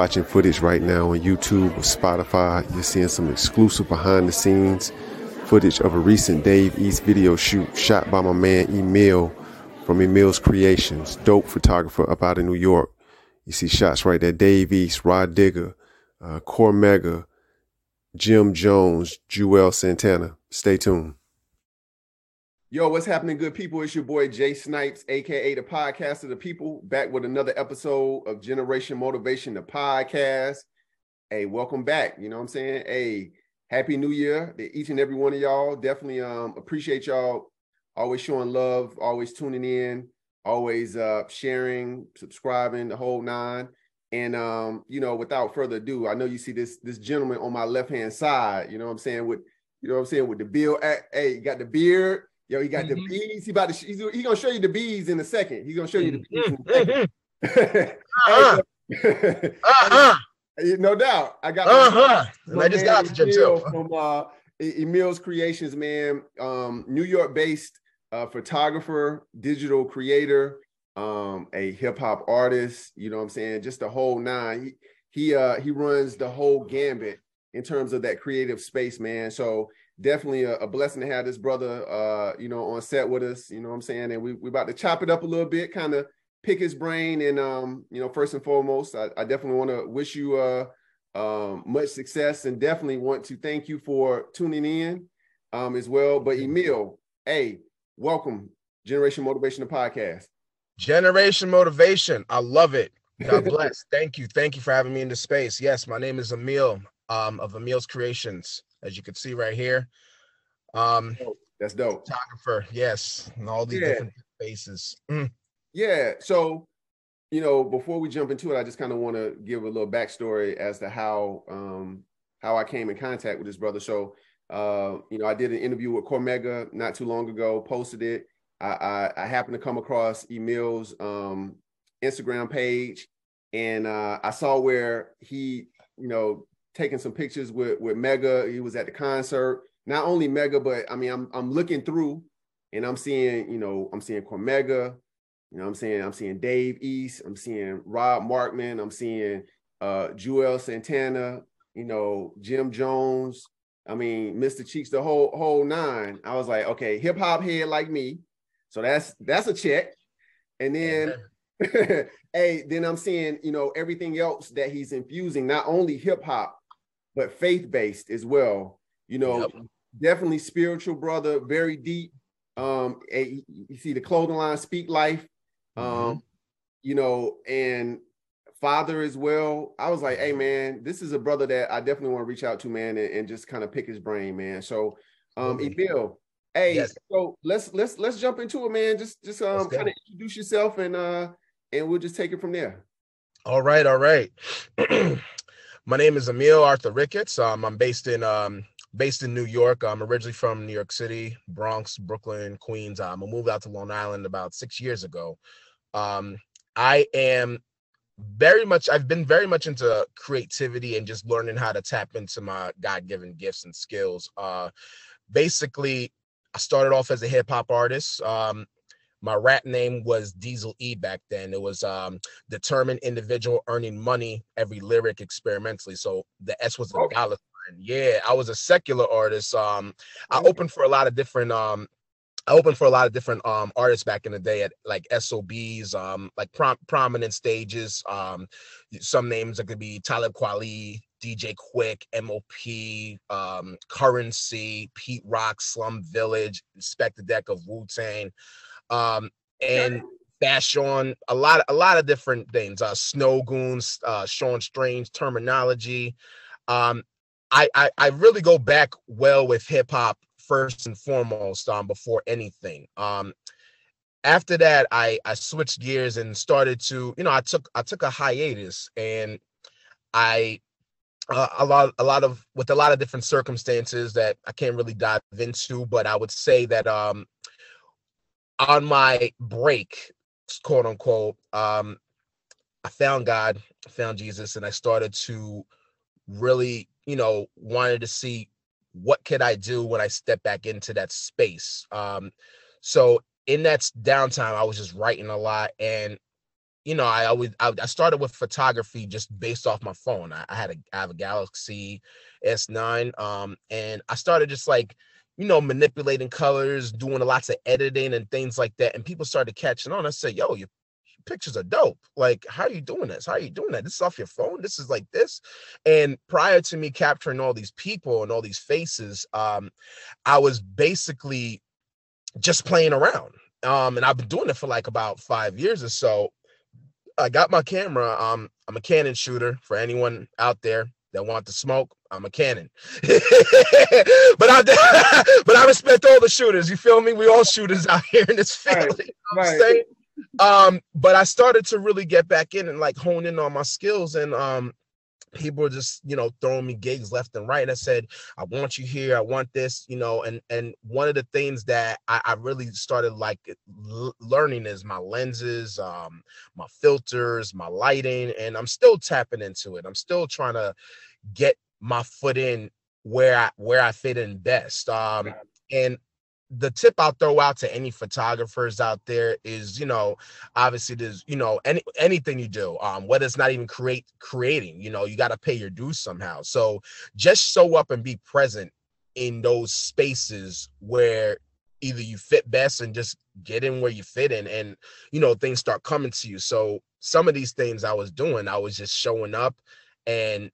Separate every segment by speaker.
Speaker 1: watching footage right now on YouTube or Spotify, you're seeing some exclusive behind the scenes footage of a recent Dave East video shoot shot by my man Emil from Emil's Creations, dope photographer up out of New York. You see shots right there Dave East, Rod Digger, uh, Cormega, Jim Jones, Juelz Santana. Stay tuned. Yo, what's happening, good people? It's your boy Jay Snipes, aka the podcast of the people, back with another episode of Generation Motivation, the podcast. Hey, welcome back. You know what I'm saying? Hey, happy new year to each and every one of y'all. Definitely um appreciate y'all always showing love, always tuning in, always uh sharing, subscribing, the whole nine. And um, you know, without further ado, I know you see this this gentleman on my left-hand side, you know what I'm saying, with you know what I'm saying, with the bill. Hey, got the beard Yo, he got mm-hmm. the bees. He about to. He's, he gonna show you the bees in a second. He's gonna show you the bees. Mm-hmm. uh-huh. uh-huh. no doubt. I got.
Speaker 2: Uh-huh. I just got to Jim too.
Speaker 1: From uh, Emil's Creations, man. Um, New York-based uh, photographer, digital creator, um, a hip hop artist. You know what I'm saying? Just the whole nine. He he uh he runs the whole gambit in terms of that creative space, man. So definitely a, a, blessing to have this brother uh you know on set with us you know what i'm saying? And we we about to chop it up a little bit kind of pick his brain and um you know first and foremost i, I definitely want to wish you uh um much success and definitely want to thank you for tuning in um as well. But emil hey welcome generation motivation the podcast.
Speaker 2: Generation motivation i love it. God bless. Thank you. Thank you for having me in the space. Yes my name is emil um of emil's creations as you can see right here. Um,
Speaker 1: that's dope.
Speaker 2: Photographer, yes, and all these yeah. different faces. Mm.
Speaker 1: Yeah. So, you know, before we jump into it, I just kind of want to give a little backstory as to how um, how I came in contact with this brother. So, uh, you know, I did an interview with Cormega not too long ago. Posted it. I, I, I happened to come across Emil's um, Instagram page, and uh, I saw where he, you know, taking some pictures with with Mega. He was at the concert. Not only Mega, but I mean, I'm I'm looking through and I'm seeing, you know, I'm seeing Cormega, you know, I'm saying I'm seeing Dave East, I'm seeing Rob Markman, I'm seeing uh Juelz Santana, you know, Jim Jones. I mean, Mr. Cheeks, the whole whole nine. I was like, okay, hip hop head like me. So that's that's a check. And then hey, then I'm seeing, you know, everything else that he's infusing, not only hip hop, but faith based as well. You know, yep. definitely spiritual brother, very deep. Um, a, you see the clothing line, speak life. Um, mm-hmm. you know, and father as well. I was like, hey man, this is a brother that I definitely want to reach out to, man, and, and just kind of pick his brain, man. So, um, Emil, hey, yes. so let's let's let's jump into it, man. Just just um kind of introduce yourself and uh and we'll just take it from there.
Speaker 2: All right, all right. My name is Emil Arthur Ricketts. Um, I'm based in um, based in New York. I'm originally from New York City, Bronx, Brooklyn, Queens. Um, I moved out to Long Island about six years ago. Um, I am very much I've been very much into creativity and just learning how to tap into my God-given gifts and skills. Uh, basically, I started off as a hip hop artist. Um, my rap name was Diesel E back then. It was um determined individual earning money every lyric experimentally. So the S was a okay. dollar sign. Yeah, I was a secular artist. Um I opened for a lot of different um I opened for a lot of different um artists back in the day at like SOBs, um, like prom- prominent stages. Um, some names that could be Talib Kweli, DJ Quik, MOP, um, Currency, Pete Rock, Slum Village, Inspectah Deck of Wu Tang um, and fashion, a lot, a lot of different things. Uh, Snow Goons, uh, Sean Strange terminology. Um, I, I, I really go back well with hip hop first and foremost. Um, before anything. Um, after that, I I switched gears and started to, you know, I took I took a hiatus and I uh, a lot a lot of with a lot of different circumstances that I can't really dive into, but I would say that um on my break, quote unquote, um, I found God, I found Jesus, and I started to really, you know, wanted to see what could I do when I step back into that space. Um, so in that downtime, I was just writing a lot, and you know, I always I, I, started with photography just based off my phone. I, I had a I have a Galaxy S9, um, and I started just like you know manipulating colors, doing lots of editing and things like that. And people started catching on. I said, "Yo, your pictures are dope. Like, how are you doing this? How are you doing that? This is off your phone. This is like this." And prior to me capturing all these people and all these faces, um, I was basically just playing around. Um, and I've been doing it for like about five years or so I got my camera. Um, I'm a Canon shooter for anyone out there that want to smoke. I'm a cannon. but I but I respect all the shooters. You feel me? We all shooters out here in this family. Right, right. Um, but I started to really get back in and like hone in on my skills and um people were just you know throwing me gigs left and right. And i said i want you here. I want this you know and and one of the things that i, I really started like l- learning is my lenses um my filters my lighting and i'm still tapping into it. I'm still trying to get my foot in where i where i fit in best. Um and the tip I'll throw out to any photographers out there is, you know, obviously there's, you know, any anything you do, um, whether it's not even create creating, you know, you got to pay your dues somehow. So just show up and be present in those spaces where either you fit best and just get in where you fit in and you know things start coming to you so some of these things i was doing i was just showing up and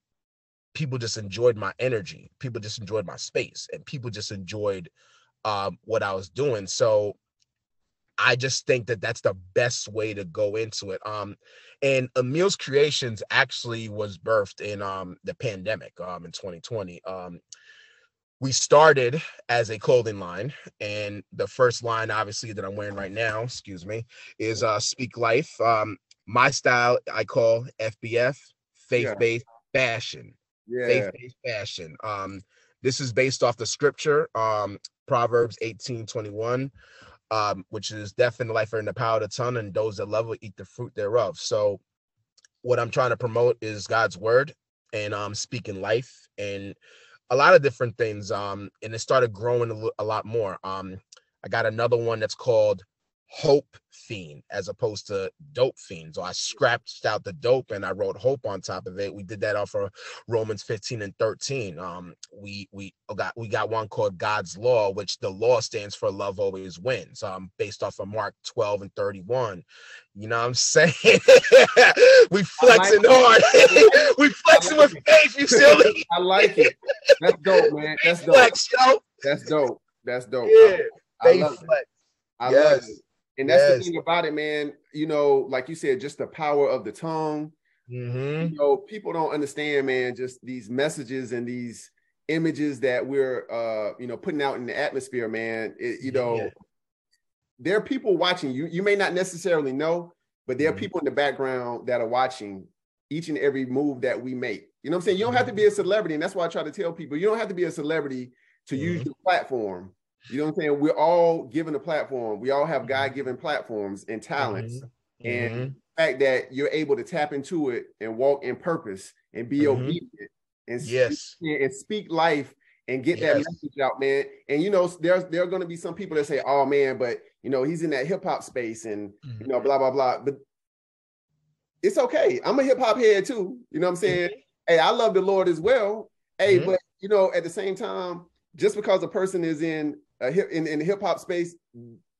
Speaker 2: people just enjoyed my energy people just enjoyed my space and people just enjoyed um, what I was doing. So I just think that that's the best way to go into it. Um, and Emil's Creations actually was birthed in um, the pandemic um, in 2020. Um, we started as a clothing line, and the first line, obviously, that I'm wearing right now, excuse me, is uh, Speak Life. Um, my style I call FBF, faith based yeah. fashion. Yeah. Faith based fashion. Um, this is based off the scripture. Um, Proverbs 18 21, um, which is death and life are in the power of the tongue, and those that love will eat the fruit thereof. So, what I'm trying to promote is God's word and um, speaking life and a lot of different things. Um, and it started growing a, a lot more. Um, I got another one that's called hope fiend as opposed to dope fiend. So I scratched out the dope and I wrote hope on top of it. We did that off of Romans 15 and 13. Um, we we got we got one called God's law, which the law stands for love always wins. Um, based off of Mark 12 and 31. You know what I'm saying? we flexing like hard. we flexing like with faith, you silly.
Speaker 1: I like it. That's dope, man. That's dope. Flex, yo. That's dope. That's dope. Yeah. I, I love flex. It. I yes. love it. And that's yes. the thing about it, man. You know, like you said, just the power of the tongue. Mm-hmm. You know, people don't understand, man, just these messages and these images that we're uh, you know, putting out in the atmosphere, man. It, you know, yeah. there are people watching you. You may not necessarily know, but there are mm-hmm. people in the background that are watching each and every move that we make. You know what I'm saying? You don't have to be a celebrity, and that's why I try to tell people you don't have to be a celebrity to mm-hmm. use your platform you know what I'm saying? We're all given a platform. We all have mm-hmm. God given platforms and talents. Mm-hmm. And mm-hmm. the fact that you're able to tap into it and walk in purpose and be mm-hmm. obedient and
Speaker 2: yes
Speaker 1: speak, and speak life and get yes. that message out, man. And you know, there's there are going to be some people that say, "Oh man, but you know, he's in that hip hop space and you know, mm-hmm. blah blah blah." But it's okay. I'm a hip hop head too. You know what I'm saying? Mm-hmm. Hey, I love the Lord as well. Hey, but you know, at the same time, just because a person is in uh, in, in the hip hop space,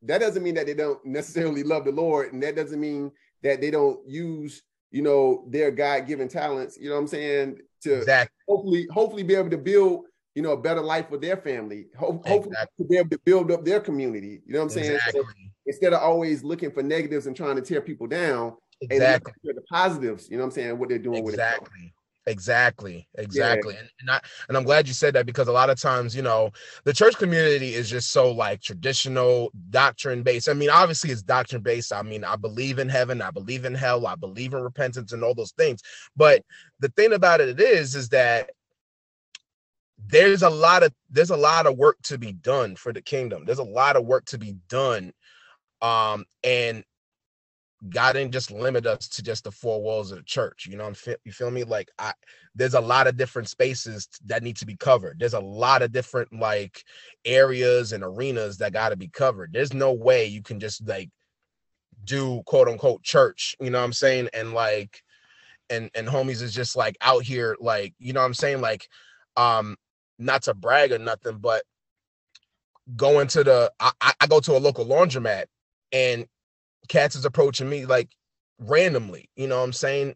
Speaker 1: that doesn't mean that they don't necessarily love the Lord, and that doesn't mean that they don't use, you know, their God given talents. You know what I'm saying? To exactly. hopefully, hopefully, be able to build, you know, a better life for their family. Ho- hopefully, exactly. to be able to build up their community. You know what I'm saying? Exactly. So instead of always looking for negatives and trying to tear people down, exactly. the positives. You know what I'm saying? What they're doing
Speaker 2: exactly. with it. Exactly, exactly. Yeah. And, and, I, and I'm glad you said that because a lot of times, you know, the church community is just so like traditional doctrine based. I mean, obviously it's doctrine based. I mean, I believe in heaven, I believe in hell, I believe in repentance and all those things. But the thing about it is, is that there's a lot of there's a lot of work to be done for the kingdom. There's a lot of work to be done. Um, and God didn't just limit us to just the four walls of the church. You know, I'm you feel me? Like I, there's a lot of different spaces that need to be covered. There's a lot of different like areas and arenas that got to be covered. There's no way you can just like do quote unquote church, you know what I'm saying? And like and and homies is just like out here like, you know what I'm saying? Like um not to brag or nothing, but going to the I, I go to a local laundromat and cats is approaching me like randomly, you know what I'm saying?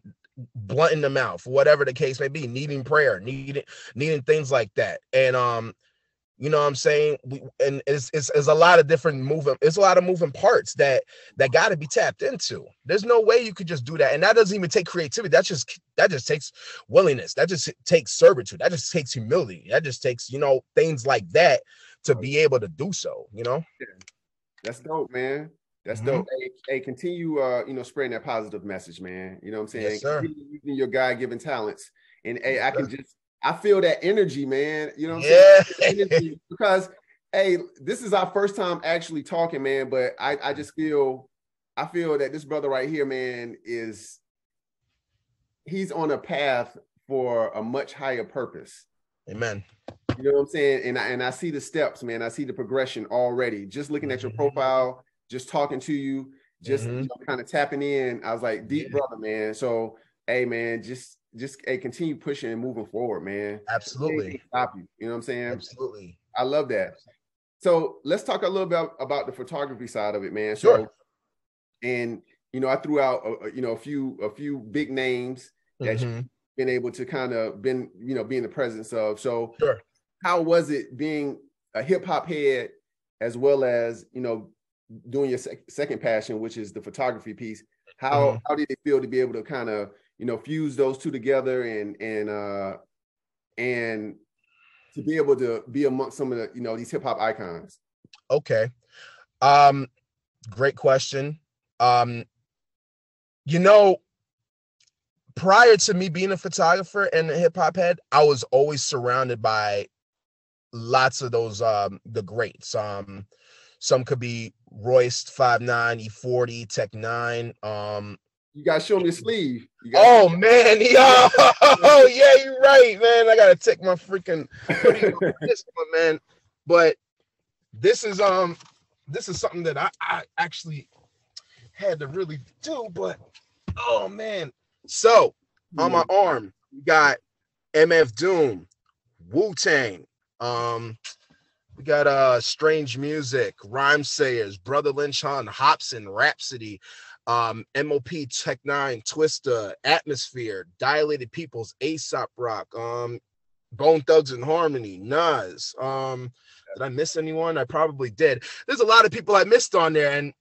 Speaker 2: Blunt in the mouth, whatever the case may be, needing prayer, needing needing things like that. And um you know what I'm saying? We, and it's, it's, it's a lot of different moving, it's a lot of moving parts that that got to be tapped into. There's no way you could just do that. And that doesn't even take creativity. That just that just takes willingness. That just takes servitude. That just takes humility. That just takes, you know, things like that to be able to do so, you know?
Speaker 1: That's dope, man. That's mm-hmm. dope. Hey, hey, continue uh, you know, spreading that positive message, man. You know what I'm saying?
Speaker 2: Yes, sir.
Speaker 1: Using your God given talents. And hey, I can just I feel that energy, man. You know what
Speaker 2: I'm yeah.
Speaker 1: saying? because hey, this is our first time actually talking, man. But I, I just feel I feel that this brother right here, man, is he's on a path for a much higher purpose.
Speaker 2: Amen.
Speaker 1: You know what I'm saying? And I and I see the steps, man. I see the progression already. Just looking at your mm-hmm. profile, just talking to you, just mm-hmm. you know, kind of tapping in. I was like, deep yeah. brother, man. So hey man, just just hey, continue pushing and moving forward, man.
Speaker 2: Absolutely.
Speaker 1: Stop you. You know what I'm saying?
Speaker 2: Absolutely.
Speaker 1: I love that. So let's talk a little bit about the photography side of it, man.
Speaker 2: So, sure.
Speaker 1: and you know, I threw out a, you know a few a few big names that mm-hmm. you've been able to kind of been you know be in the presence of. So,
Speaker 2: sure.
Speaker 1: how was it being a hip hop head as well as you know doing your sec- second passion, which is the photography piece? How mm-hmm. how did it feel to be able to kind of you know fuse those two together and and uh and to be able to be amongst some of the you know these hip hop icons
Speaker 2: okay um great question um you know prior to me being a photographer and a hip hop head i was always surrounded by lots of those um the greats um some could be royce 59 e40 tech 9 um
Speaker 1: you gotta show me a sleeve.
Speaker 2: Oh man, yo, oh yeah, you're right, man. I gotta take my freaking this one, man. But this is um, this is something that I, I actually had to really do. But oh man, so on my arm, we got MF Doom, Wu Tang, um, we got uh Strange Music, Rhymesayers, Brotha Lynch Hung, Hopsin, Rapsody um, MOP, Tech Nine, Twista, Atmosphere, Dilated Peoples, Aesop Rock, um, Bone Thugs and Harmony, Nas. Um, did I miss anyone? I probably did. There's a lot of people I missed on there, and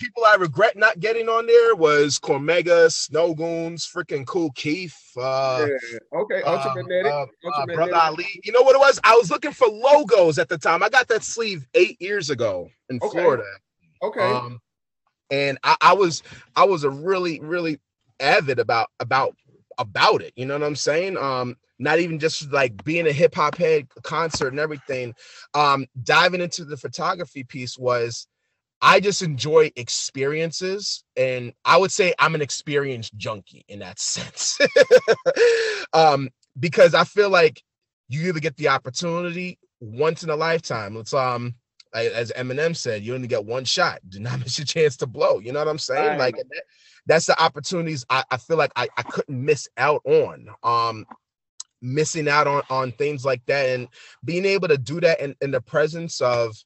Speaker 2: people I regret not getting on there was Cormega, Snow Goons, freaking Kool Keith. Uh,
Speaker 1: yeah. Okay, Ultramagnetic. Uh,
Speaker 2: uh, Brother Ali. You know what it was? I was looking for logos at the time. I got that sleeve eight years ago in okay. Florida.
Speaker 1: Okay.
Speaker 2: Um, and I, I was I was a really really avid about about about it. You know what I'm saying? Um, not even just like being a hip hop head concert and everything. Um, diving into the photography piece was I just enjoy experiences, and I would say I'm an experience junkie in that sense. um, because I feel like you either get the opportunity once in a lifetime. It's um as Eminem said, you only get one shot. Do not miss your chance to blow. You know what I'm saying? Right. Like that, that's the opportunities I, I feel like I, I couldn't miss out on. Um, missing out on on things like that and being able to do that in, in the presence of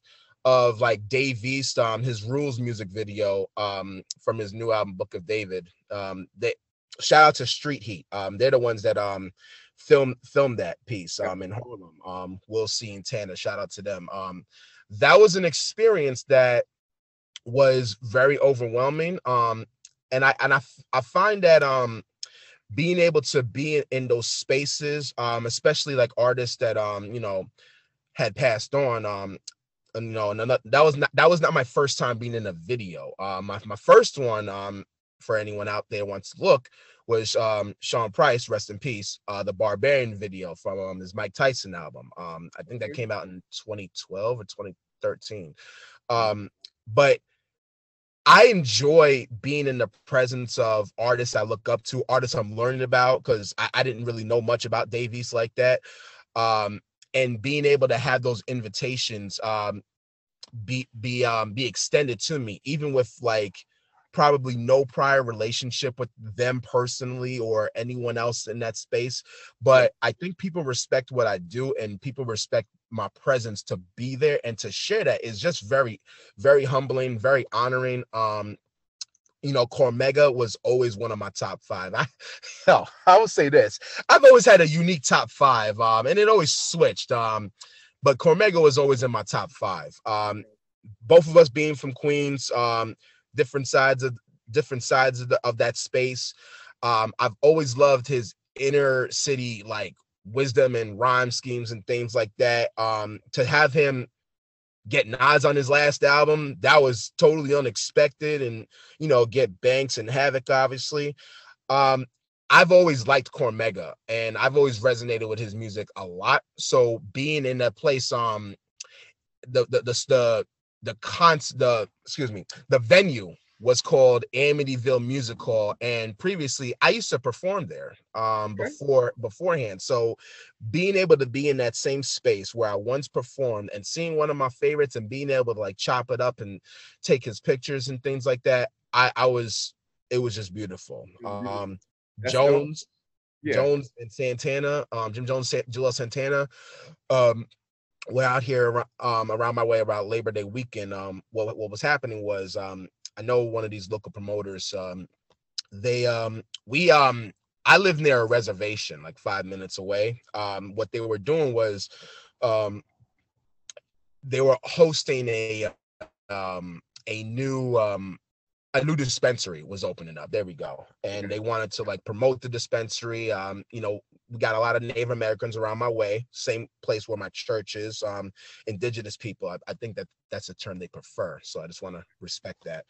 Speaker 2: of like Dave East, um, his rules music video um from his new album Book of David. Um, they shout out to Street Heat. Um, they're the ones that um film filmed that piece um in Harlem. Um, Will C and Tanner, shout out to them. Um, that was an experience that was very overwhelming um and i and i i find that um being able to be in, in those spaces um especially like artists that um you know had passed on um you know that was not that was not my first time being in a video. Um my, my first one um for anyone out there wants to look was um Sean Price, rest in peace, uh the Barbarian video from um his Mic Tyson album. Um I think that came out in 2012 or 2013. Um but I enjoy being in the presence of artists I look up to, artists I'm learning about, because I, I, didn't really know much about Dave East like that. Um, and being able to have those invitations um, be be um, be extended to me, even with like probably no prior relationship with them personally or anyone else in that space, but I think people respect what I do and people respect my presence to be there and to share that is just very, very humbling, very honoring. Um, you know, Cormega was always one of my top five. I, hell, I will say this: I've always had a unique top five, um, and it always switched. Um, but Cormega was always in my top five. Um, both of us being from Queens, um, different sides of different sides of, the, of that space. Um, I've always loved his inner city like wisdom and rhyme schemes and things like that. Um, to have him get Nas on his last album, that was totally unexpected, and you know, get Banks and Havoc, obviously. Um, I've always liked Cormega and I've always resonated with his music a lot. So being in that place, um, the the the the the cons the excuse me the venue was called Amityville Music Hall, and previously I used to perform there um, before beforehand. So being able to be in that same space where I once performed and seeing one of my favorites and being able to like chop it up and take his pictures and things like that, I, I was it was just beautiful. Um, Jones, yeah. Jones and Santana, um, Jim Jones, Juelz Santana, um, we're out here um, around my way about Labor Day weekend. Um, what what was happening was um, I know one of these local promoters. Um, they um, we um, I live near a reservation, like five minutes away. Um, what they were doing was, um, they were hosting a um, a new um, a new dispensary was opening up. There we go. And they wanted to like promote the dispensary. Um, you know, we got a lot of Native Americans around my way, same place where my church is. Um, indigenous people. I, I think that that's a term they prefer. So I just want to respect that.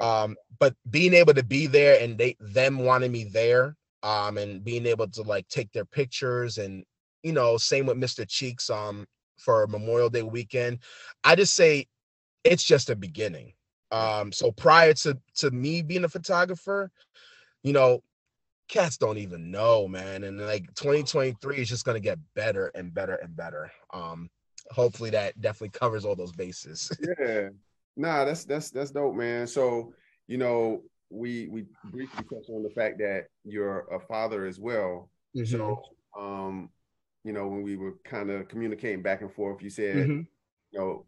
Speaker 2: Um, but being able to be there and they them wanting me there, um, and being able to like take their pictures and you know, same with Mr. Cheeks um for Memorial Day weekend. I just say it's just a beginning um, so prior to to me being a photographer, you know, cats don't even know, man. And like 2023 is just gonna get better and better and better. Um, hopefully that definitely covers all those bases.
Speaker 1: yeah. Nah, that's that's that's dope, man. So, you know, we we briefly touched on the fact that you're a father as well. Mm-hmm. So um, you know, when we were kind of communicating back and forth, you said, mm-hmm. you know,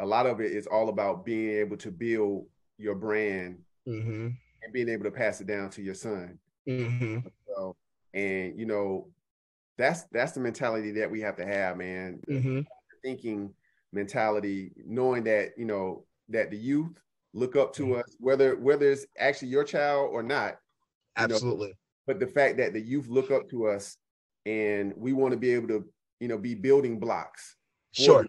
Speaker 1: a lot of it is all about being able to build your brand mm-hmm. and being able to pass it down to your son. Mm-hmm. So, and you know, that's that's the mentality that we have to have, man. Mm-hmm. Thinking mentality, knowing that you know that the youth look up to mm-hmm. us, whether whether it's actually your child or not.
Speaker 2: Absolutely.
Speaker 1: Know, but the fact that the youth look up to us, and we want to be able to, you know, be building blocks.
Speaker 2: Sure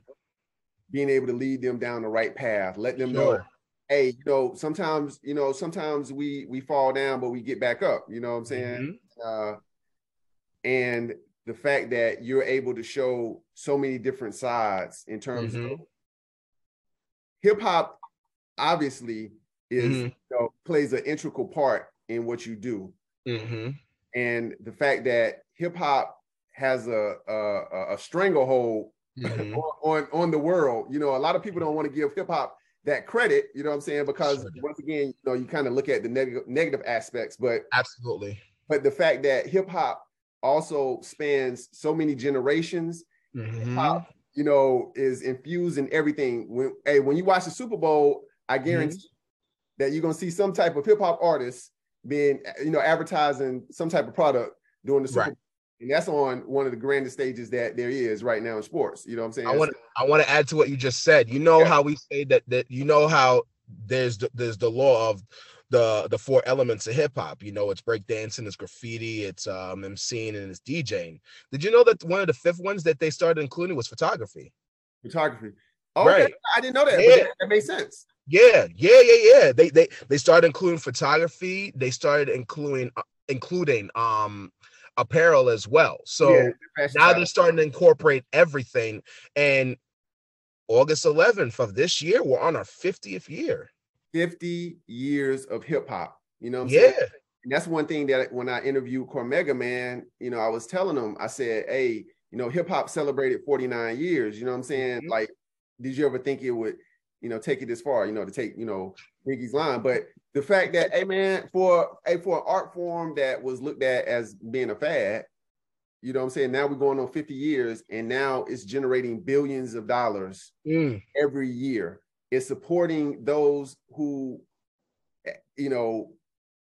Speaker 1: being able to lead them down the right path, let them sure. know, hey, you know, sometimes, you know, sometimes we we fall down, but we get back up. You know what I'm saying? Mm-hmm. Uh, and the fact that you're able to show so many different sides in terms mm-hmm. of hip hop, obviously is mm-hmm. you know, plays an integral part in what you do. Mm-hmm. And the fact that hip hop has a, a, a stranglehold mm-hmm. on, on the world. You know, a lot of people don't want to give hip hop that credit, you know what I'm saying? Because sure. once again, you know, you kind of look at the negative negative aspects, but
Speaker 2: absolutely.
Speaker 1: But the fact that hip hop also spans so many generations, mm-hmm. hop, you know, is infused in everything. When hey, when you watch the Super Bowl, I mm-hmm. guarantee mm-hmm. that you're gonna see some type of hip hop artist being, you know, advertising some type of product during the Super right. Bowl and that's on one of the grandest stages that there is right now in sports. You know what I'm saying?
Speaker 2: I want I want to add to what you just said. You know yeah. how we say that that you know how there's the, there's the law of the the four elements of hip hop. You know, it's breakdancing, it's graffiti, it's um emceeing, and it's DJing. Did you know that one of the fifth ones that they started including was photography?
Speaker 1: Photography. Oh, right. I didn't know that. Yeah. that. That makes sense.
Speaker 2: Yeah, yeah, yeah, yeah. They they they started including photography. They started including uh, including um apparel as well. So yeah, now they're starting to incorporate everything. And August 11th of this year, we're on our 50th year.
Speaker 1: 50 years of hip hop. You know
Speaker 2: yeah.
Speaker 1: Saying? And that's one thing that when I interviewed Cormega, man, you know, I was telling them, I said, hey, you know, hip hop celebrated 49 years. You know what I'm saying? Mm-hmm. Like, did you ever think it would, you know take it this far, you know, to take you know Biggie's line. But the fact that, hey man, for a for an art form that was looked at as being a fad, you know what I'm saying? Now we're going on 50 years, and now it's generating billions of dollars mm. every year. It's supporting those who, you know,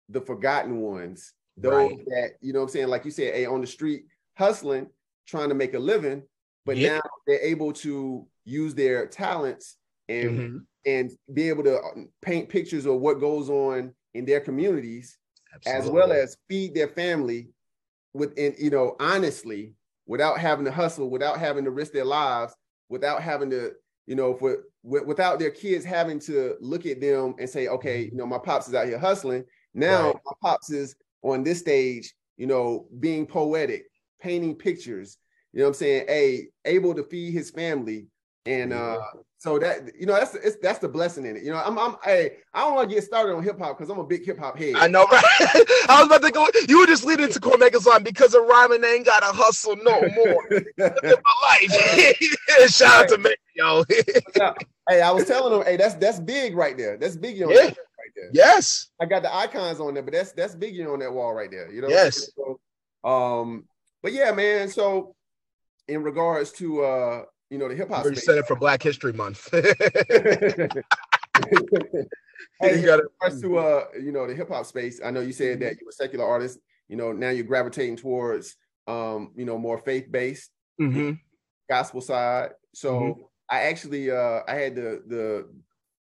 Speaker 1: the forgotten ones, those right. that, you know what I'm saying, like you said, hey, on the street hustling, trying to make a living, but now they're able to use their talents and mm-hmm. and be able to uh, paint pictures of what goes on in their communities Absolutely. as well as feed their family within you know honestly without having to hustle without having to risk their lives without having to you know for without their kids having to look at them and say okay you know my pops is out here hustling now right. my pops is on this stage you know being poetic painting pictures you know what i'm saying a able to feed his family and uh so that you know that's it's, that's the blessing in it. You know, I'm I'm hey, I don't want to get started on hip hop because I'm a big hip hop head.
Speaker 2: I know, right? I was about to go. You were just leading to Cormega's line because of rhyming ain't gotta hustle no more. my life. Shout out to me, yo.
Speaker 1: hey, I was telling them, hey, that's that's big right there. That's big on
Speaker 2: yeah. right there. Yes.
Speaker 1: I got the icons on there, but that's that's big on that wall right there. You know.
Speaker 2: Yes.
Speaker 1: So, um, but yeah, man. So in regards to uh you know, the hip hop.
Speaker 2: You said it for Black History Month. hey,
Speaker 1: you got to uh, you know, the hip hop space. I know you said that you're a secular artist. You know, now you're gravitating towards, um, you know, more faith based, mm-hmm. gospel side. So mm-hmm. I actually, uh, I had the the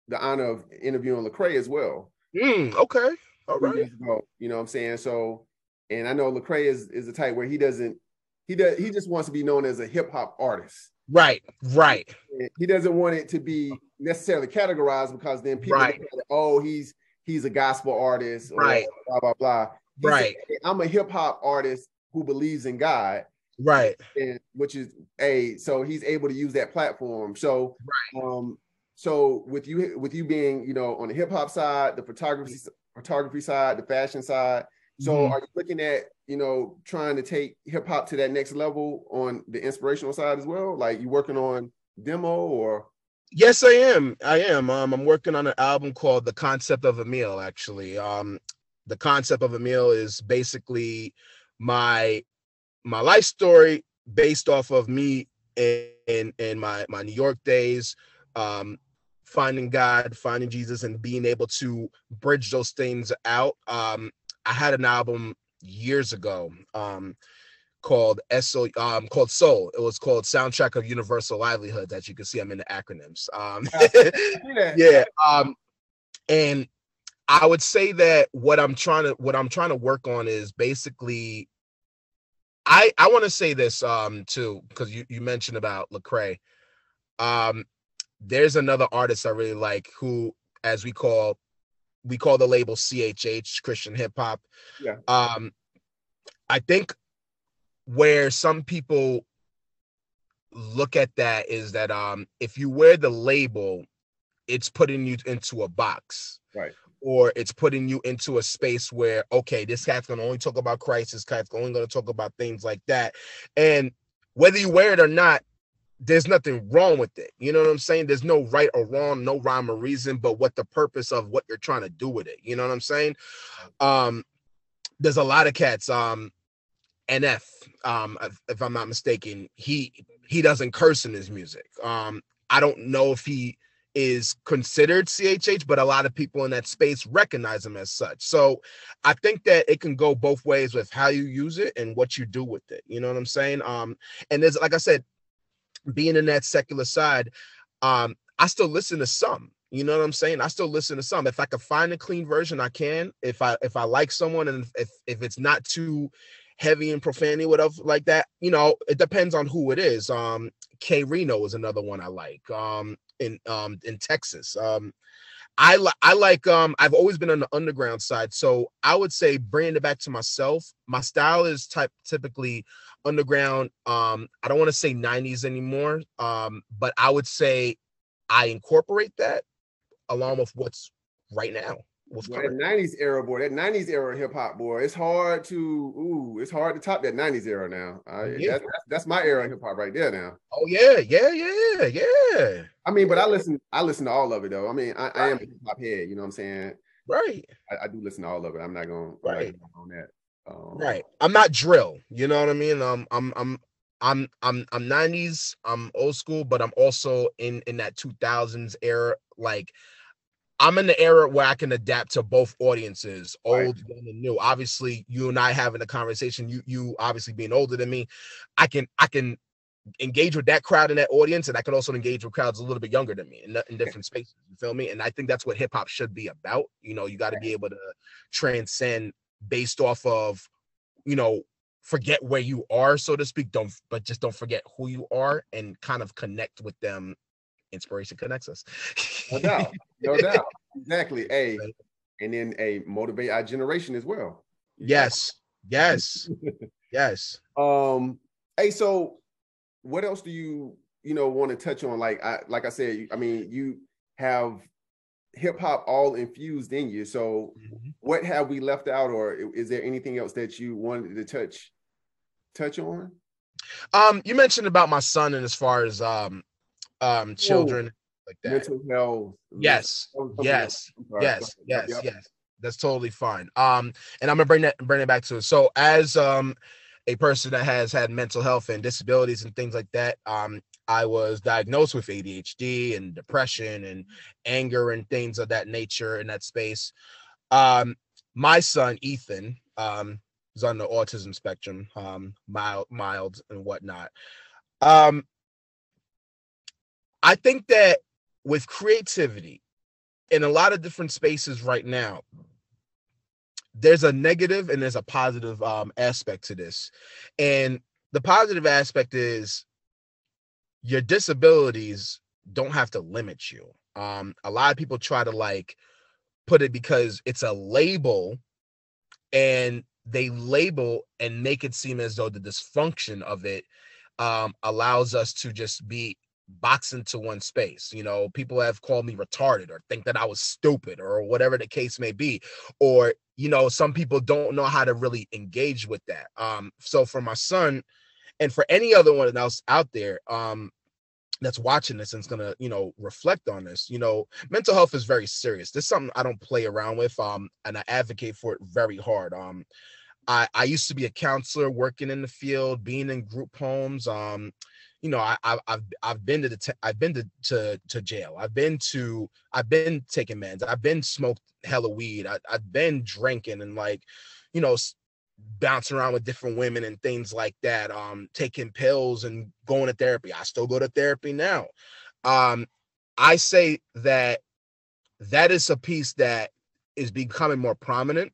Speaker 1: the honor of interviewing Lecrae as well.
Speaker 2: Mm, okay, all right.
Speaker 1: Ago, you know what I'm saying? So, and I know Lecrae is is the type where he doesn't he does he just wants to be known as a hip hop artist.
Speaker 2: Right, right.
Speaker 1: He doesn't want it to be necessarily categorized because then people right. Oh he's he's a gospel artist
Speaker 2: right
Speaker 1: blah blah blah.
Speaker 2: He right.
Speaker 1: Said, I'm a hip hop artist who believes in God.
Speaker 2: Right.
Speaker 1: And which is a so he's able to use that platform. So right. um so with you with you being you know on the hip hop side, the photography photography side, the fashion side. So mm-hmm. are you looking at you know, trying to take hip hop to that next level on the inspirational side as well? Like you working on demo or?
Speaker 2: Yes, I am. I am. Um, I'm working on an album called The Concept of a Meal, actually. Um, the concept of a meal is basically my my life story based off of me in in, in my my New York days, um, finding God, finding Jesus, and being able to bridge those things out. Um, I had an album years ago um, called SO um, called Soul. It was called Soundtrack of Universal Livelihoods. As you can see, I'm in the acronyms. Um, yeah. Um, and I would say that what I'm trying to what I'm trying to work on is basically I I want to say this um too because you you mentioned about Lecrae. Um, there's another artist I really like who, as we call we call the label CHH Christian hip hop.
Speaker 1: Yeah.
Speaker 2: Um, I think where some people look at that is that um if you wear the label, it's putting you into a box.
Speaker 1: Right.
Speaker 2: Or it's putting you into a space where, okay, this cat's gonna only talk about Christ, this cat's only gonna talk about things like that. And whether you wear it or not, there's nothing wrong with it. You know what I'm saying? There's no right or wrong, no rhyme or reason, but what the purpose of what you're trying to do with it. You know what I'm saying? Um, there's a lot of cats. Um, NF, um, if I'm not mistaken, he he doesn't curse in his music. Um, I don't know if he is considered CHH, but a lot of people in that space recognize him as such. So I think that it can go both ways with how you use it and what you do with it. You know what I'm saying? Um, and there's like I said, being in that secular side, um, I still listen to some. You know what I'm saying? I still listen to some. If I can find a clean version, I can. If I if I like someone and if if it's not too heavy and profanity, whatever like that, you know, it depends on who it is. Um, K Reno is another one I like. Um, in um in Texas. Um, I like I like um I've always been on the underground side, so I would say bringing it back to myself. My style is type typically underground. Um, I don't want to say 90s anymore. Um, but I would say I incorporate that along with what's right now. What's
Speaker 1: boy, that 90s era, boy, that 90s era hip hop, boy, it's hard to, ooh, it's hard to top that 90s era now. Yeah. that's, that's, that's my era in hip hop right there now.
Speaker 2: Oh yeah, yeah, yeah, yeah.
Speaker 1: I mean, but I listen, I listen to all of it though. I mean, I, I am a hip hop head, you know what I'm saying?
Speaker 2: Right.
Speaker 1: I, I, do listen to all of it. I'm not going
Speaker 2: right
Speaker 1: on that.
Speaker 2: Um, right. I'm not drill. You know what I mean? Um, I'm I'm I'm I'm I'm 90s. I'm old school, but I'm also in in that 2000s era. Like I'm in the era where I can adapt to both audiences, old right. and new. Obviously, you and I having a conversation. You you obviously being older than me, I can I can engage with that crowd in that audience, and I can also engage with crowds a little bit younger than me in, in different spaces. You feel me? And I think that's what hip hop should be about. You know, you got to be able to transcend based off of, you know, forget where you are, so to speak. Don't, but just don't forget who you are and kind of connect with them. Inspiration connects us.
Speaker 1: no doubt, no doubt, exactly. A, and then a motivate our generation as well.
Speaker 2: Yes, yes, yes.
Speaker 1: Um. Hey, so what else do you you know want to touch on? Like I like I said, I mean, you have hip hop all infused in you. So, mm-hmm. what have we left out, or is there anything else that you wanted to touch touch on?
Speaker 2: Um, you mentioned about my son, and as far as um, um, children like that,
Speaker 1: mental health.
Speaker 2: Yes, yes, yes, yes, yep. yes. That's totally fine. Um, and I'm gonna bring that bring it back to it. So, as um, a person that has had mental health and disabilities and things like that, um, I was diagnosed with ADHD and depression and anger and things of that nature in that space. Um, my son Ethan um, is on the autism spectrum, um, mild, mild and whatnot. Um, I think that with creativity in a lot of different spaces right now, there's a negative and there's a positive um, aspect to this. And the positive aspect is your disabilities don't have to limit you. Um, a lot of people try to like put it because it's a label and they label and make it seem as though the dysfunction of it um, allows us to just be boxed into one space. You know, people have called me retarded or think that I was stupid or whatever the case may be. Or, you know, some people don't know how to really engage with that. Um, so for my son, and for any other one else out there, um, that's watching this and is gonna you know reflect on this you know mental health is very serious this is something i don't play around with um and i advocate for it very hard um i i used to be a counselor working in the field being in group homes um you know i, I have i've been to the te- i've been to, to to jail. I've been to i've been taking meds. I've been smoked hella weed. I, i've been drinking and like you know bouncing around with different women and things like that um taking pills and going to therapy. I still go to therapy now. Um i say that that is a piece that is becoming more prominent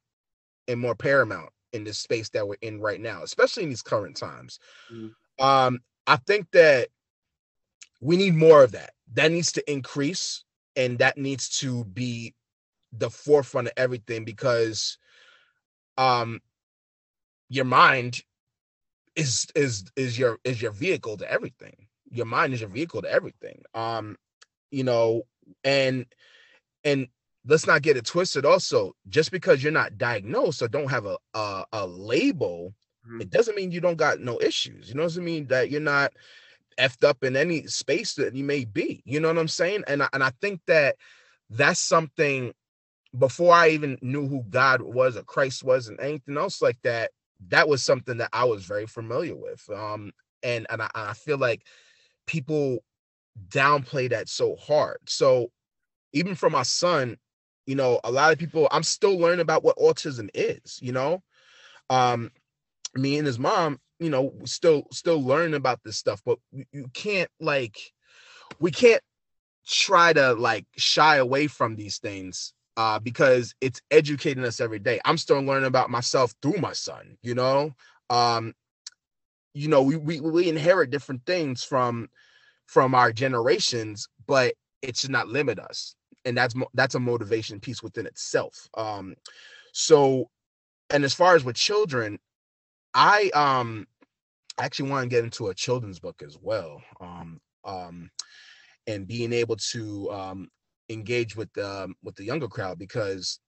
Speaker 2: and more paramount in this space that we're in right now especially in these current times. Mm-hmm. um i think that we need more of that. That needs to increase and that needs to be the forefront of everything because um your mind is is is your is your vehicle to everything. Your mind is your vehicle to everything. Um you know and and let's not get it twisted also. Just because you're not diagnosed or don't have a a, a label mm-hmm. it doesn't mean you don't got no issues you know what i mean that you're not effed up in any space that you may be you know what i'm saying and I, and i think that that's something before i even knew who god was or christ was and anything else like that that was something that I was very familiar with. Um, and and I, I feel like people downplay that so hard. So even for my son, you know, a lot of people, I'm still learning about what autism is, you know. Um, me and his mom, you know, still still learning about this stuff, but you can't like we can't try to like shy away from these things uh, because it's educating us every day. I'm still learning about myself through my son, you know. Um, you know, we, we we inherit different things from from our generations, but it should not limit us. And that's that's a motivation piece within itself. Um, so and as far as with children, I um actually want to get into a children's book as well. Um, um, and being able to um, engage with the um, with the younger crowd because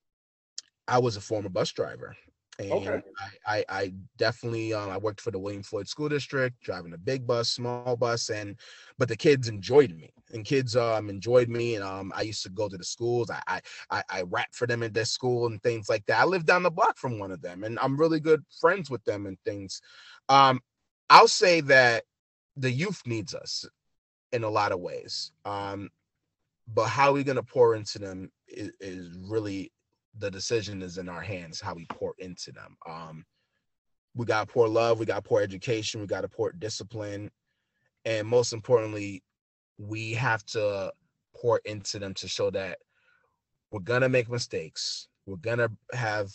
Speaker 2: I was a former bus driver. And
Speaker 1: Okay.
Speaker 2: I, I, I definitely um, I worked for the William Floyd School District, driving a big bus, small bus, and but the kids enjoyed me, and kids um enjoyed me, and um I used to go to the schools. I I I, I rap for them at their school and things like that. I live down the block from one of them, and I'm really good friends with them and things. Um, I'll say that the youth needs us in a lot of ways. Um, but how we gonna pour into them is, is really the decision is in our hands how we pour into them um we got to pour love we got to pour education we got to pour discipline and most importantly we have to pour into them to show that we're gonna make mistakes we're gonna have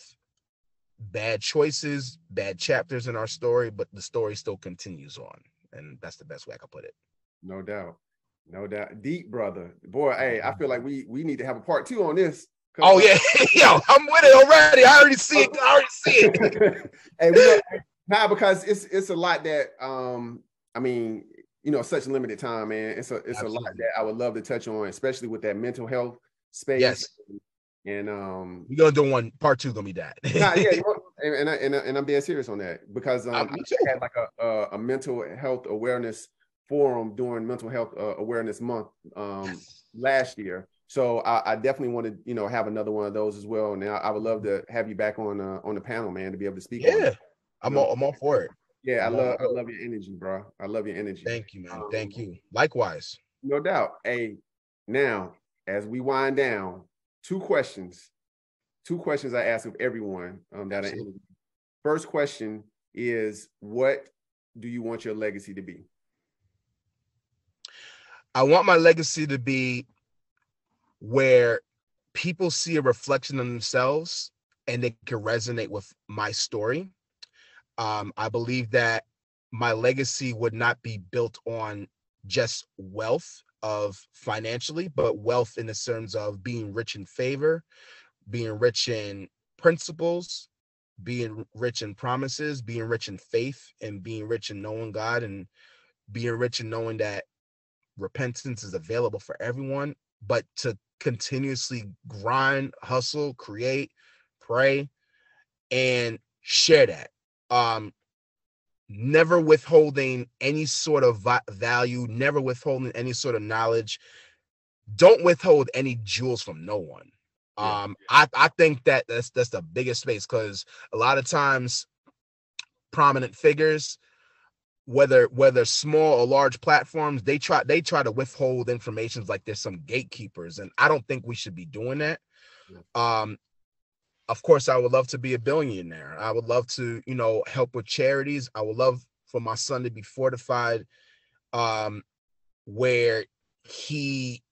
Speaker 2: bad choices bad chapters in our story but the story still continues on and that's the best way i can put it
Speaker 1: No doubt. No doubt. Deep brother. Boy, hey, I feel like we we need to have a part two on this.
Speaker 2: Oh yeah. Yo i'm with it already. I already see it. I already see it.
Speaker 1: Hey, we nah, because it's it's a lot that um I mean, you know, such limited time, man. It's a it's a lot that I would love to touch on, especially with that mental health space.
Speaker 2: Yes.
Speaker 1: And um
Speaker 2: we're gonna do one part two gonna be that.
Speaker 1: Nah, yeah, you know, and, and, I, and, I, and I'm being serious on that because um,
Speaker 2: Um,
Speaker 1: I had like a, a a mental health awareness forum during Mental Health uh, Awareness Month um, last year. So I, I definitely want to you know have another one of those as well. And I, would love to have you back on uh, on the panel, man, to be able to speak.
Speaker 2: yeah i'm all i'm all for it
Speaker 1: yeah, I love I love your energy, bro. I love your energy.
Speaker 2: thank you man
Speaker 1: Um,
Speaker 2: thank you likewise
Speaker 1: No doubt. Hey, now as we wind down, two questions. Two questions I ask of everyone um, that I interview. First question is, what do you want your legacy to be?
Speaker 2: I want my legacy to be where people see a reflection of themselves and they can resonate with my story. Um, I believe that my legacy would not be built on just wealth of financially, but wealth in the terms of being rich in favor, being rich in principles, being rich in promises, being rich in faith, and being rich in knowing God and being rich in knowing that repentance is available for everyone, but to continuously grind, hustle, create, pray, and share that. Um, never withholding any sort of va- value, never withholding any sort of knowledge. Don't withhold any jewels from no one.
Speaker 1: Yeah.
Speaker 2: Um, I, I think that that's that's the biggest space because a lot of times prominent figures whether whether small or large platforms they try they try to withhold information like there's some gatekeepers and i don't think we should be doing that. Um of course i would love to be a billionaire. I would love to you know help with charities. I would love for my son to be fortified um where he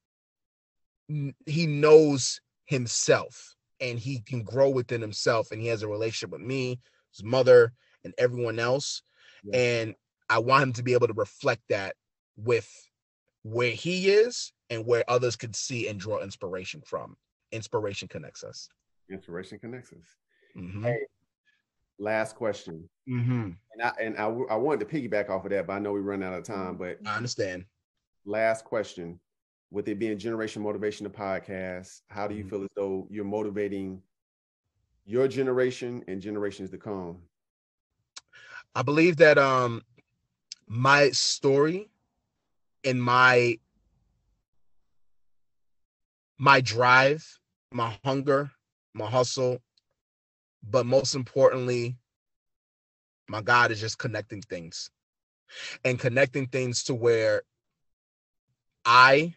Speaker 2: he knows himself and he can grow within himself and he has a relationship with me his mother and everyone else.
Speaker 1: Yeah.
Speaker 2: and I want him to be able to reflect that with where he is and where others could see and draw inspiration from. Inspiration connects us.
Speaker 1: Inspiration connects us.
Speaker 2: Mhm.
Speaker 1: Hey. Last question,
Speaker 2: Mhm.
Speaker 1: and I and I, I wanted to piggyback off of that, but I know we run out of time. But
Speaker 2: I understand.
Speaker 1: last question, with it being Generation Motivation the podcast, how do you
Speaker 2: Mhm.
Speaker 1: feel as though you're motivating your generation and generations to come?
Speaker 2: I believe that um my story and my my drive, my hunger, my hustle, but most importantly, my God is just connecting things and connecting things to where I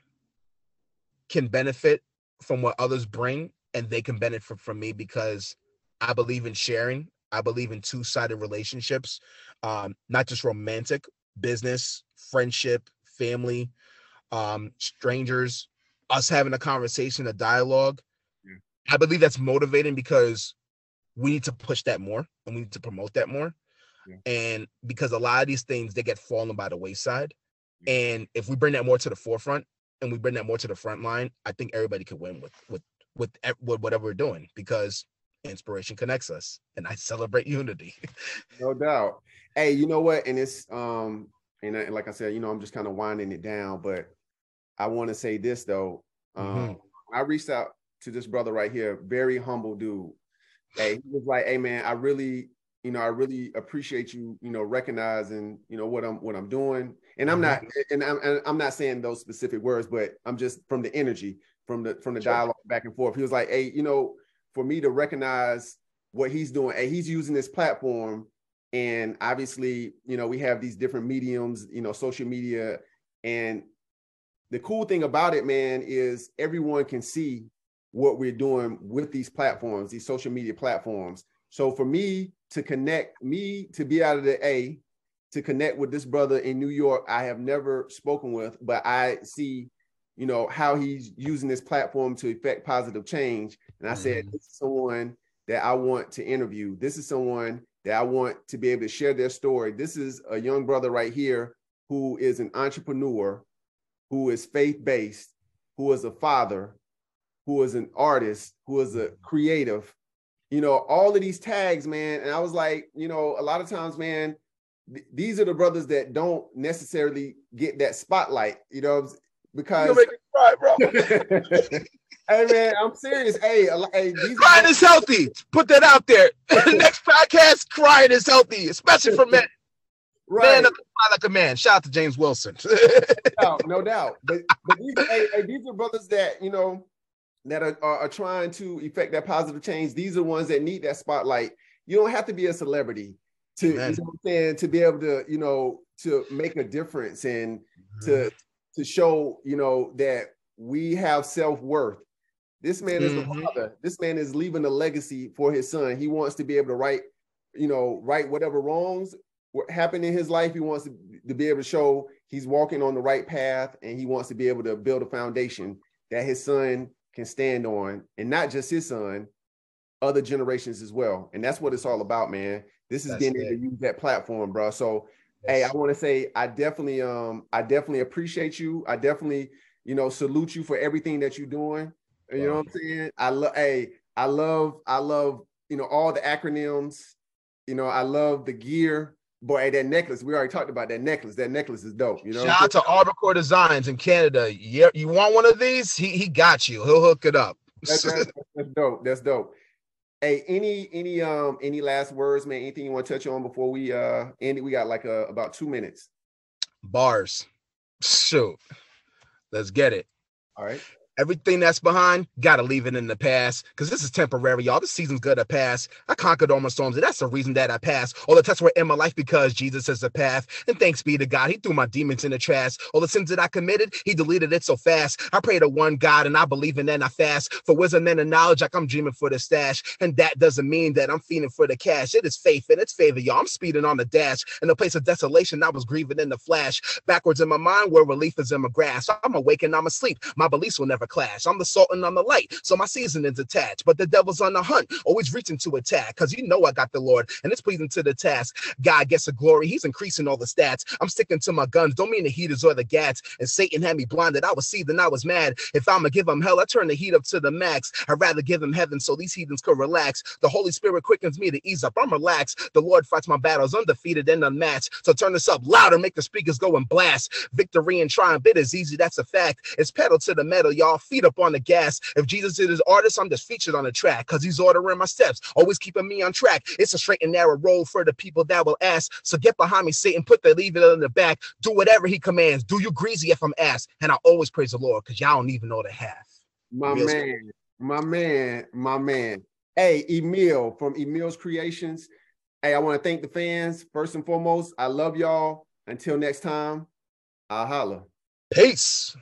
Speaker 2: can benefit from what others bring and they can benefit from me because I believe in sharing. I believe in two-sided relationships, um, not just romantic, business, friendship, family, um, strangers, us having a conversation, a dialogue.
Speaker 1: Yeah.
Speaker 2: I believe that's motivating because we need to push that more and we need to promote that more.
Speaker 1: Yeah.
Speaker 2: And because a lot of these things they get fallen by the wayside.
Speaker 1: Yeah.
Speaker 2: And if we bring that more to the forefront and we bring that more to the front line, I think everybody could win with with with, with whatever we're doing because inspiration connects us and I celebrate unity.
Speaker 1: No doubt. Hey, you know what? And it's um, and, I, and like I said, you know, I'm just kind of winding it down, but I want to say this though. Um,
Speaker 2: Mhm.
Speaker 1: I reached out to this brother right here, very humble dude. Hey, he was like, hey man, I really, you know, I really appreciate you, you know, recognizing, you know, what I'm what I'm doing. And I'm not, mm-hmm. and I'm and I'm not saying those specific words, but I'm just from the energy, from the from the sure. dialogue back and forth. He was like, hey, you know, for me to recognize what he's doing, hey, he's using this platform. And obviously, you know, we have these different mediums, you know, social media. And the cool thing about it, man, is everyone can see what we're doing with these platforms, these social media platforms. So for me to connect, me to be out of the A, to connect with this brother in New York, I have never spoken with, but I see, you know, how he's using this platform to effect positive change. And I mm-hmm. said, this is someone that I want to interview. This is someone that I want to be able to share their story. This is a young brother right here who is an entrepreneur, who is faith based, who is a father, who is an artist, who is a creative, you know, all of these tags, man. And I was like, you know, a lot of times, man, th- these are the brothers that don't necessarily get that spotlight, you know, because. Cry, bro. hey man, I'm serious. Hey, hey these
Speaker 2: crying is healthy. Put that out there. Next podcast, crying is healthy, especially for men. Right. Man like a man. Shout out to James Wilson.
Speaker 1: no, doubt, no doubt. But, but these, hey, hey, these are brothers that you know that are, are, are, trying to effect that positive change. These are ones that need that spotlight. You don't have to be a celebrity to you know saying to be able to you know to make a difference and mm-hmm. to to show you know that we have self worth. This man is mm-hmm. the father. This man is leaving a legacy for his son. He wants to be able to right, you know, right whatever wrongs what happened in his life. He wants to, to be able to show he's walking on the right path, and he wants to be able to build a foundation that his son can stand on, and not just his son, other generations as well. And that's what it's all about, man. This is that's able to use that platform, bro. So, yes. hey, I want to say I definitely, um, I definitely appreciate you. I definitely, you know, salute you for everything that you're doing. You know what I'm saying? I love, hey, I love, I love, you know, all the acronyms. You know, I love the gear. Boy, that necklace, we already talked about that necklace. That necklace is dope. You know,
Speaker 2: shout out to Arbicore Designs in Canada. Yeah, you want one of these? He he got you. He'll hook it up.
Speaker 1: that's, that's, that's dope. That's dope. Hey, any any um any last words, man? Anything you want to touch on before we uh end it? We got like uh, about two minutes.
Speaker 2: Bars. Shoot. Let's get it.
Speaker 1: All right.
Speaker 2: Everything that's behind, gotta leave it in the past. Cause this is temporary, y'all. This season's gonna pass. I conquered all my storms, and that's the reason that I passed. All the tests were in my life because Jesus is the path. And thanks be to God, He threw my demons in the trash. All the sins that I committed, He deleted it so fast. I pray to one God, and I believe in that I fast for wisdom and the knowledge, like I'm dreaming for the stash. And that doesn't mean that I'm feeding for the cash. It is faith and it's favor, y'all. I'm speeding on the dash. In the place of desolation, I was grieving in the flash. Backwards in my mind, where relief is in my grasp. I'm awake and I'm asleep. My beliefs will never clash. I'm the salt and I'm the light, so my seasoning's attached. But the devil's on the hunt, always reaching to attack, because you know I got the Lord and it's pleasing to the task. God gets the glory, he's increasing all the stats. I'm sticking to my guns, don't mean the heaters or the gats. And Satan had me blinded, I was seething, I was mad. If I'ma give him hell, I turn the heat up to the max. I'd rather give him heaven so these heathens could relax. The Holy Spirit quickens me to ease up, I'm relaxed. The Lord fights my battles, undefeated and unmatched. So turn this up louder, make the speakers go and blast. Victory and triumph, it is easy, that's a fact. It's pedal to the metal, y'all. Feet up on the gas. If Jesus is his artist, I'm just featured on the track because he's ordering my steps, always keeping me on track. It's a straight and narrow road for the people that will ask. So get behind me, Satan, put the leave it in the back. Do whatever he commands. Do you greasy if I'm asked? And I always praise the Lord because y'all don't even know the half.
Speaker 1: My Real man, my man, my man. Hey, Emil from Emil's Creations. Hey, I want to thank the fans first and foremost. I love y'all. Until next time, I'll holla.
Speaker 2: Peace.